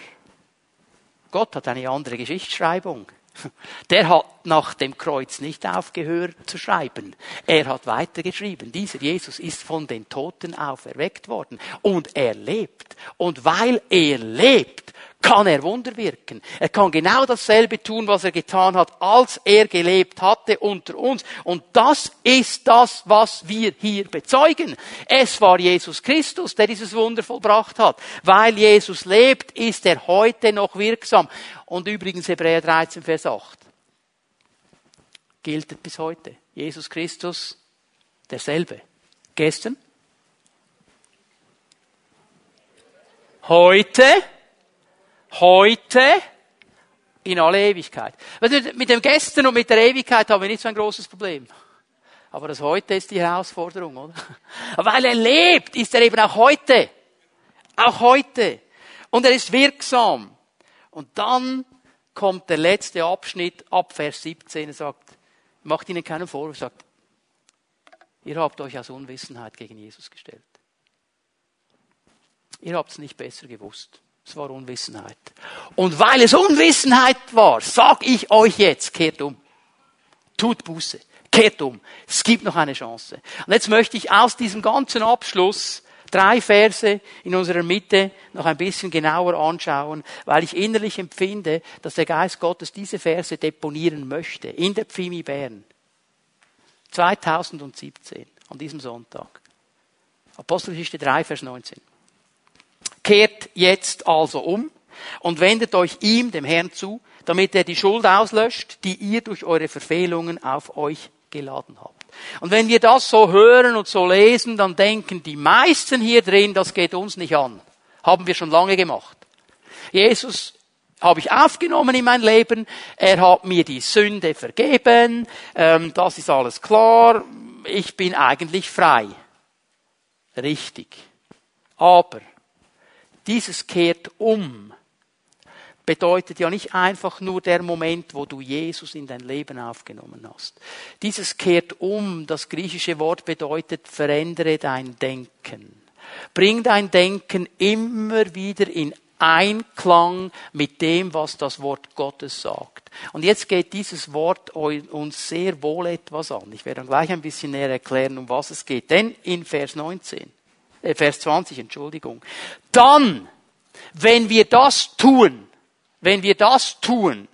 Gott hat eine andere Geschichtsschreibung. Der hat nach dem Kreuz nicht aufgehört zu schreiben. Er hat weitergeschrieben. Dieser Jesus ist von den Toten auferweckt worden. Und er lebt. Und weil er lebt, kann er Wunder wirken. Er kann genau dasselbe tun, was er getan hat, als er gelebt hatte unter uns. Und das ist das, was wir hier bezeugen. Es war Jesus Christus, der dieses Wunder vollbracht hat. Weil Jesus lebt, ist er heute noch wirksam. Und übrigens Hebräer 13, Vers 8 gilt bis heute. Jesus Christus derselbe. Gestern, heute heute in alle Ewigkeit. Mit dem Gestern und mit der Ewigkeit haben wir nicht so ein großes Problem. Aber das Heute ist die Herausforderung, oder? Weil er lebt, ist er eben auch heute. Auch heute. Und er ist wirksam. Und dann kommt der letzte Abschnitt ab Vers 17. Er sagt, macht ihnen keinen Vorwurf, sagt, ihr habt euch aus Unwissenheit gegen Jesus gestellt. Ihr habt es nicht besser gewusst. Es war Unwissenheit. Und weil es Unwissenheit war, sag ich euch jetzt, kehrt um. Tut Buße. Kehrt um. Es gibt noch eine Chance. Und jetzt möchte ich aus diesem ganzen Abschluss drei Verse in unserer Mitte noch ein bisschen genauer anschauen, weil ich innerlich empfinde, dass der Geist Gottes diese Verse deponieren möchte in der Pfimi Bern. 2017, an diesem Sonntag. Apostelgeschichte 3, Vers 19. Kehrt jetzt also um und wendet euch ihm, dem Herrn, zu, damit er die Schuld auslöscht, die ihr durch eure Verfehlungen auf euch geladen habt. Und wenn wir das so hören und so lesen, dann denken die meisten hier drin, das geht uns nicht an. Haben wir schon lange gemacht. Jesus habe ich aufgenommen in mein Leben. Er hat mir die Sünde vergeben. Ähm, das ist alles klar. Ich bin eigentlich frei. Richtig. Aber dieses kehrt um bedeutet ja nicht einfach nur der Moment, wo du Jesus in dein Leben aufgenommen hast. Dieses kehrt um, das griechische Wort bedeutet verändere dein Denken. Bring dein Denken immer wieder in Einklang mit dem, was das Wort Gottes sagt. Und jetzt geht dieses Wort uns sehr wohl etwas an. Ich werde dann gleich ein bisschen näher erklären, um was es geht. Denn in Vers 19 äh, Vers 20, Entschuldigung. Dann, wenn wir das tun, wenn wir das tun,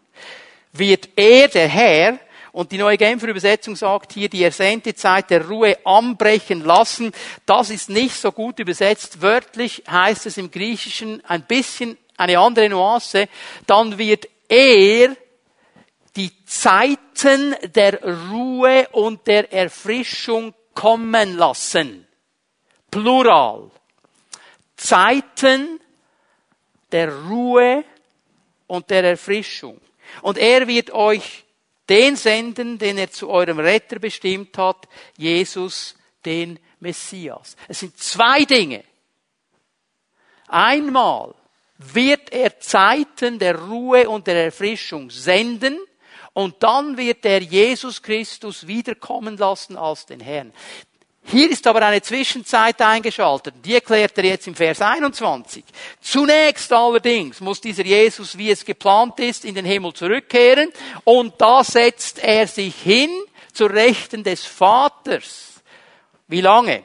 wird er, der Herr, und die neue Genfer Übersetzung sagt hier, die ersehnte Zeit der Ruhe anbrechen lassen. Das ist nicht so gut übersetzt. Wörtlich heißt es im Griechischen ein bisschen eine andere Nuance. Dann wird er die Zeiten der Ruhe und der Erfrischung kommen lassen. Plural. Zeiten der Ruhe und der Erfrischung. Und er wird euch den senden, den er zu eurem Retter bestimmt hat, Jesus, den Messias. Es sind zwei Dinge. Einmal wird er Zeiten der Ruhe und der Erfrischung senden, und dann wird er Jesus Christus wiederkommen lassen als den Herrn. Hier ist aber eine Zwischenzeit eingeschaltet. Die erklärt er jetzt im Vers 21. Zunächst allerdings muss dieser Jesus, wie es geplant ist, in den Himmel zurückkehren und da setzt er sich hin zur Rechten des Vaters. Wie lange?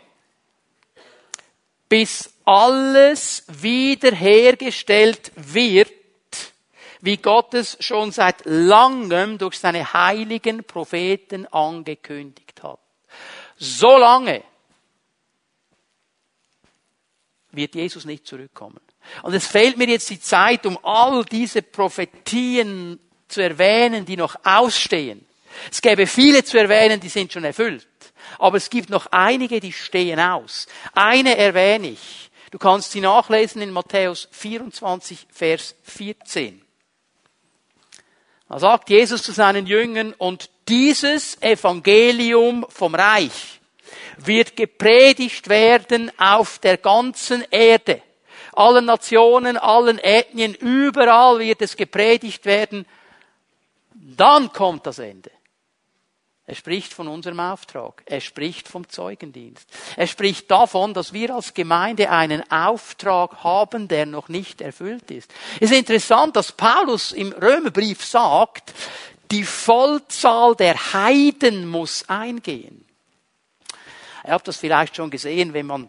Bis alles wiederhergestellt wird, wie Gott es schon seit langem durch seine heiligen Propheten angekündigt. So lange wird Jesus nicht zurückkommen. Und es fehlt mir jetzt die Zeit, um all diese Prophetien zu erwähnen, die noch ausstehen. Es gäbe viele zu erwähnen, die sind schon erfüllt. Aber es gibt noch einige, die stehen aus. Eine erwähne ich. Du kannst sie nachlesen in Matthäus 24, Vers 14. Da sagt Jesus zu seinen Jüngern, und dieses Evangelium vom Reich wird gepredigt werden auf der ganzen Erde. Allen Nationen, allen Ethnien, überall wird es gepredigt werden. Dann kommt das Ende. Er spricht von unserem Auftrag. Er spricht vom Zeugendienst. Er spricht davon, dass wir als Gemeinde einen Auftrag haben, der noch nicht erfüllt ist. Es ist interessant, dass Paulus im Römerbrief sagt, die Vollzahl der Heiden muss eingehen. Ihr habt das vielleicht schon gesehen, wenn man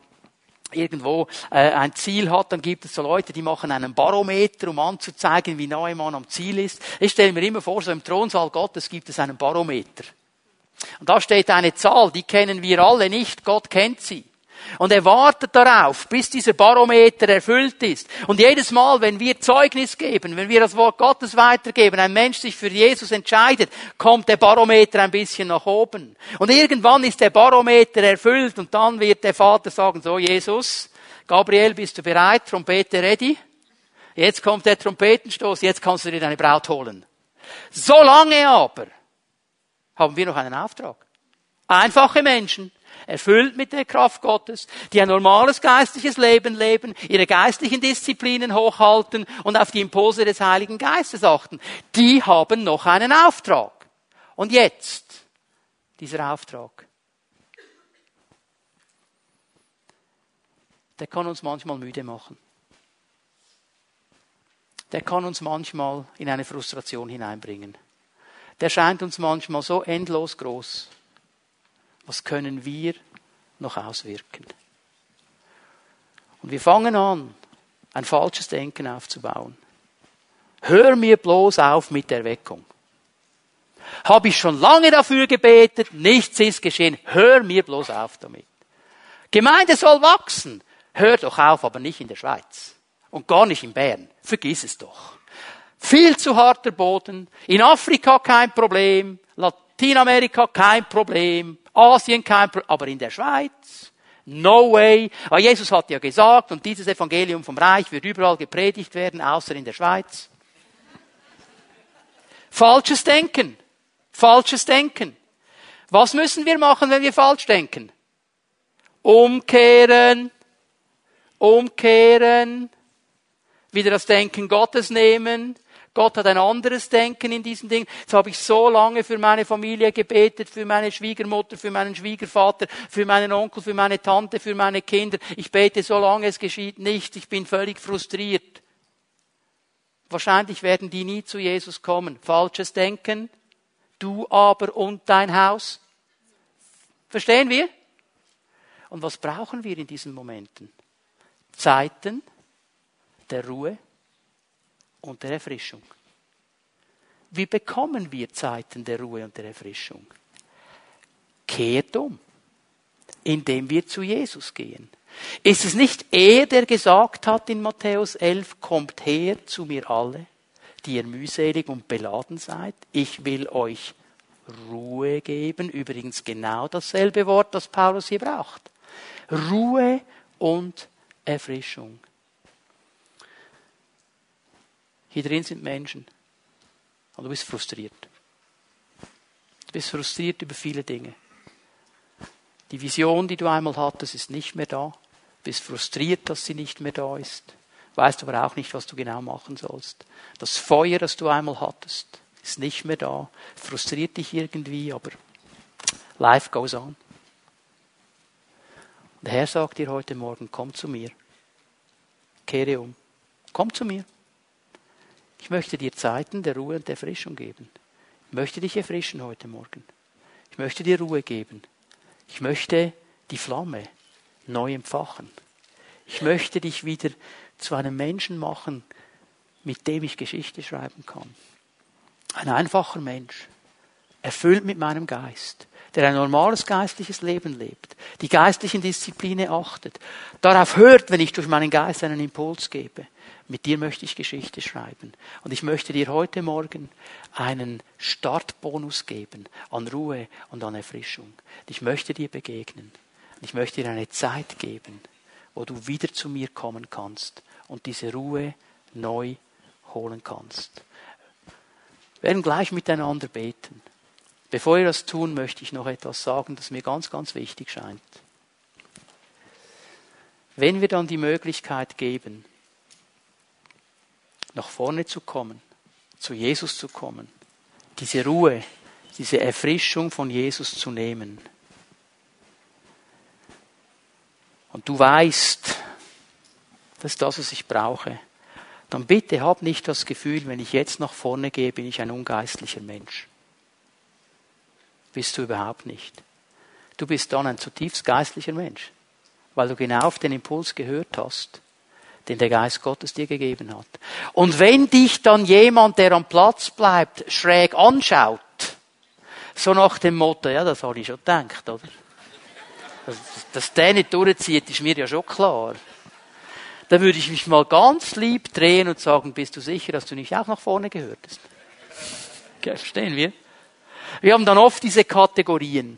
irgendwo äh, ein Ziel hat, dann gibt es so Leute, die machen einen Barometer, um anzuzeigen, wie nahe man am Ziel ist. Ich stelle mir immer vor, so im Thronsaal Gottes gibt es einen Barometer. Und da steht eine Zahl, die kennen wir alle nicht, Gott kennt sie. Und er wartet darauf, bis dieser Barometer erfüllt ist. Und jedes Mal, wenn wir Zeugnis geben, wenn wir das Wort Gottes weitergeben, ein Mensch sich für Jesus entscheidet, kommt der Barometer ein bisschen nach oben. Und irgendwann ist der Barometer erfüllt und dann wird der Vater sagen, so Jesus, Gabriel, bist du bereit? Trompete ready? Jetzt kommt der Trompetenstoß, jetzt kannst du dir deine Braut holen. Solange aber haben wir noch einen Auftrag. Einfache Menschen, erfüllt mit der Kraft Gottes, die ein normales geistliches Leben leben, ihre geistlichen Disziplinen hochhalten und auf die Impulse des Heiligen Geistes achten. Die haben noch einen Auftrag. Und jetzt, dieser Auftrag. Der kann uns manchmal müde machen. Der kann uns manchmal in eine Frustration hineinbringen. Der scheint uns manchmal so endlos groß was können wir noch auswirken? Und wir fangen an, ein falsches Denken aufzubauen. Hör mir bloß auf mit der Weckung. Habe ich schon lange dafür gebetet, nichts ist geschehen. Hör mir bloß auf damit. Gemeinde soll wachsen. Hör doch auf, aber nicht in der Schweiz. Und gar nicht in Bern. Vergiss es doch. Viel zu harter Boden. In Afrika kein Problem. Latinamerika kein Problem. Asien kein Problem, aber in der Schweiz, no way. Aber Jesus hat ja gesagt, und dieses Evangelium vom Reich wird überall gepredigt werden, außer in der Schweiz. Falsches Denken. Falsches Denken. Was müssen wir machen, wenn wir falsch denken? Umkehren. Umkehren. Wieder das Denken Gottes nehmen. Gott hat ein anderes Denken in diesen Dingen. Jetzt habe ich so lange für meine Familie gebetet, für meine Schwiegermutter, für meinen Schwiegervater, für meinen Onkel, für meine Tante, für meine Kinder. Ich bete so lange, es geschieht nichts. Ich bin völlig frustriert. Wahrscheinlich werden die nie zu Jesus kommen. Falsches Denken. Du aber und dein Haus. Verstehen wir? Und was brauchen wir in diesen Momenten? Zeiten der Ruhe, und der Erfrischung. Wie bekommen wir Zeiten der Ruhe und der Erfrischung? Kehrt um, indem wir zu Jesus gehen. Ist es nicht er, der gesagt hat in Matthäus 11, kommt her zu mir alle, die ihr mühselig und beladen seid, ich will euch Ruhe geben. Übrigens genau dasselbe Wort, das Paulus hier braucht. Ruhe und Erfrischung. Hier drin sind Menschen. Und du bist frustriert. Du bist frustriert über viele Dinge. Die Vision, die du einmal hattest, ist nicht mehr da. Du bist frustriert, dass sie nicht mehr da ist. Weißt aber auch nicht, was du genau machen sollst. Das Feuer, das du einmal hattest, ist nicht mehr da. Frustriert dich irgendwie, aber life goes on. Der Herr sagt dir heute Morgen, komm zu mir. Kehre um. Komm zu mir. Ich möchte dir Zeiten der Ruhe und der Erfrischung geben. Ich möchte dich erfrischen heute Morgen. Ich möchte dir Ruhe geben. Ich möchte die Flamme neu empfachen. Ich möchte dich wieder zu einem Menschen machen, mit dem ich Geschichte schreiben kann. Ein einfacher Mensch, erfüllt mit meinem Geist, der ein normales geistliches Leben lebt, die geistlichen Disziplinen achtet, darauf hört, wenn ich durch meinen Geist einen Impuls gebe, mit dir möchte ich Geschichte schreiben. Und ich möchte dir heute Morgen einen Startbonus geben an Ruhe und an Erfrischung. Ich möchte dir begegnen. Ich möchte dir eine Zeit geben, wo du wieder zu mir kommen kannst und diese Ruhe neu holen kannst. Wir werden gleich miteinander beten. Bevor wir das tun, möchte ich noch etwas sagen, das mir ganz, ganz wichtig scheint. Wenn wir dann die Möglichkeit geben, nach vorne zu kommen, zu Jesus zu kommen, diese Ruhe, diese Erfrischung von Jesus zu nehmen. Und du weißt, das ist das, was ich brauche. Dann bitte hab nicht das Gefühl, wenn ich jetzt nach vorne gehe, bin ich ein ungeistlicher Mensch. Bist du überhaupt nicht. Du bist dann ein zutiefst geistlicher Mensch, weil du genau auf den Impuls gehört hast den der Geist Gottes dir gegeben hat. Und wenn dich dann jemand, der am Platz bleibt, schräg anschaut, so nach dem Motto, ja, das habe ich schon gedacht, oder? Dass, dass der nicht durchzieht, ist mir ja schon klar. Da würde ich mich mal ganz lieb drehen und sagen, bist du sicher, dass du nicht auch nach vorne gehörtest? Okay, verstehen wir? Wir haben dann oft diese Kategorien.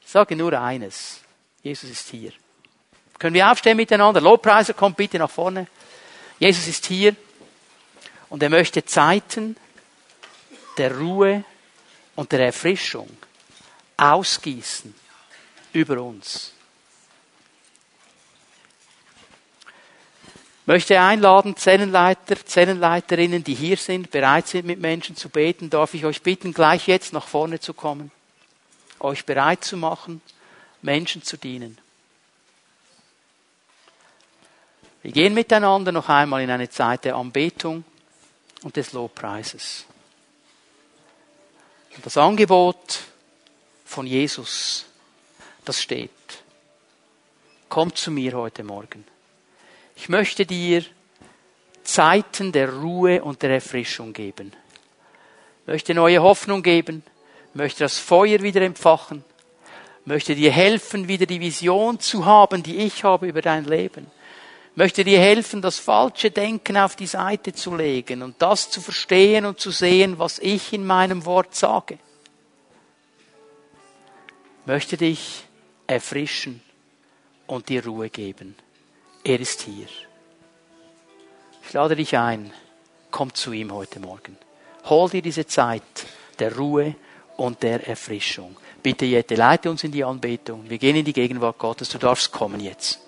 Ich sage nur eines. Jesus ist hier. Können wir aufstehen miteinander? Lobpreiser, kommt bitte nach vorne. Jesus ist hier und er möchte Zeiten der Ruhe und der Erfrischung ausgießen über uns. Ich möchte einladen, Zellenleiter, Zellenleiterinnen, die hier sind, bereit sind, mit Menschen zu beten, darf ich euch bitten, gleich jetzt nach vorne zu kommen, euch bereit zu machen, Menschen zu dienen. Wir gehen miteinander noch einmal in eine Zeit der Anbetung und des Lobpreises. Und das Angebot von Jesus, das steht. Komm zu mir heute Morgen. Ich möchte dir Zeiten der Ruhe und der Erfrischung geben. Ich möchte neue Hoffnung geben, möchte das Feuer wieder empfachen, möchte dir helfen, wieder die Vision zu haben, die ich habe über dein Leben. Möchte dir helfen, das falsche Denken auf die Seite zu legen und das zu verstehen und zu sehen, was ich in meinem Wort sage. Möchte dich erfrischen und dir Ruhe geben. Er ist hier. Ich lade dich ein, komm zu ihm heute Morgen. Hol dir diese Zeit der Ruhe und der Erfrischung. Bitte Jette, leite uns in die Anbetung. Wir gehen in die Gegenwart Gottes. Du darfst kommen jetzt.